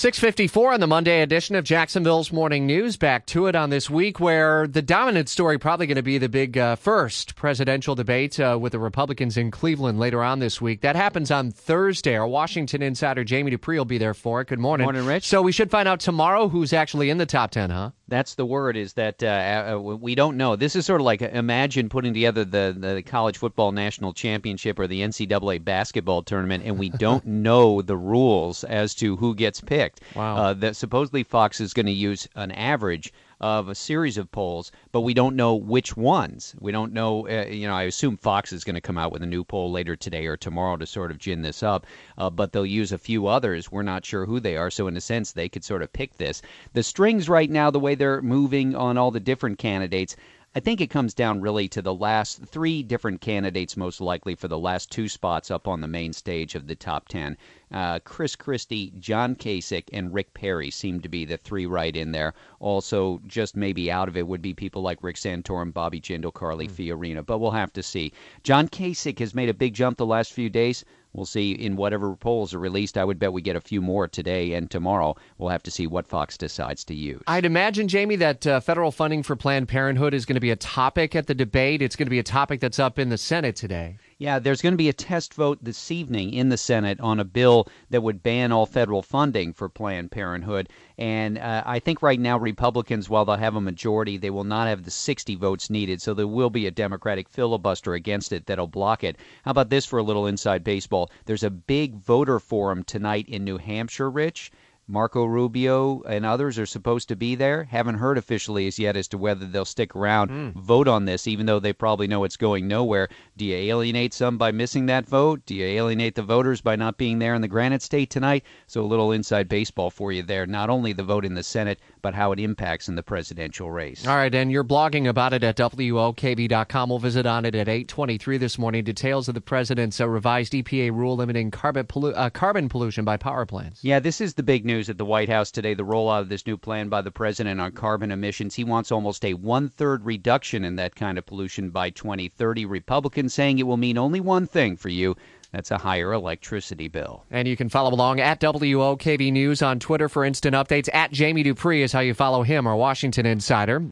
654 on the Monday edition of Jacksonville's Morning News. Back to it on this week where the dominant story probably going to be the big uh, first presidential debate uh, with the Republicans in Cleveland later on this week. That happens on Thursday. Our Washington insider Jamie Dupree will be there for it. Good morning. Morning, Rich. So we should find out tomorrow who's actually in the top 10, huh? That's the word. Is that uh, uh, we don't know. This is sort of like imagine putting together the the college football national championship or the NCAA basketball tournament, and we don't know the rules as to who gets picked. Wow. Uh, that supposedly Fox is going to use an average of a series of polls, but we don't know which ones. We don't know. Uh, you know, I assume Fox is going to come out with a new poll later today or tomorrow to sort of gin this up. Uh, but they'll use a few others. We're not sure who they are. So in a sense, they could sort of pick this. The strings right now, the way they're moving on all the different candidates. I think it comes down really to the last three different candidates, most likely for the last two spots up on the main stage of the top 10. Uh, Chris Christie, John Kasich, and Rick Perry seem to be the three right in there. Also, just maybe out of it would be people like Rick Santorum, Bobby Jindal, Carly mm. Fiorina, but we'll have to see. John Kasich has made a big jump the last few days. We'll see in whatever polls are released. I would bet we get a few more today and tomorrow. We'll have to see what Fox decides to use. I'd imagine, Jamie, that uh, federal funding for Planned Parenthood is going to be a topic at the debate. It's going to be a topic that's up in the Senate today. Yeah, there's going to be a test vote this evening in the Senate on a bill that would ban all federal funding for Planned Parenthood. And uh, I think right now, Republicans, while they'll have a majority, they will not have the 60 votes needed. So there will be a Democratic filibuster against it that'll block it. How about this for a little inside baseball? There's a big voter forum tonight in New Hampshire, Rich. Marco Rubio and others are supposed to be there. Haven't heard officially as yet as to whether they'll stick around, mm. vote on this, even though they probably know it's going nowhere. Do you alienate some by missing that vote? Do you alienate the voters by not being there in the Granite State tonight? So a little inside baseball for you there. Not only the vote in the Senate, but how it impacts in the presidential race. All right, and you're blogging about it at WOKV.com. We'll visit on it at 823 this morning. Details of the president's uh, revised EPA rule limiting carbon, pollu- uh, carbon pollution by power plants. Yeah, this is the big news at the White House today, the rollout of this new plan by the president on carbon emissions. He wants almost a one third reduction in that kind of pollution by 2030. Republicans saying it will mean only one thing for you that's a higher electricity bill. And you can follow along at WOKV News on Twitter for instant updates. At Jamie Dupree is how you follow him, our Washington insider.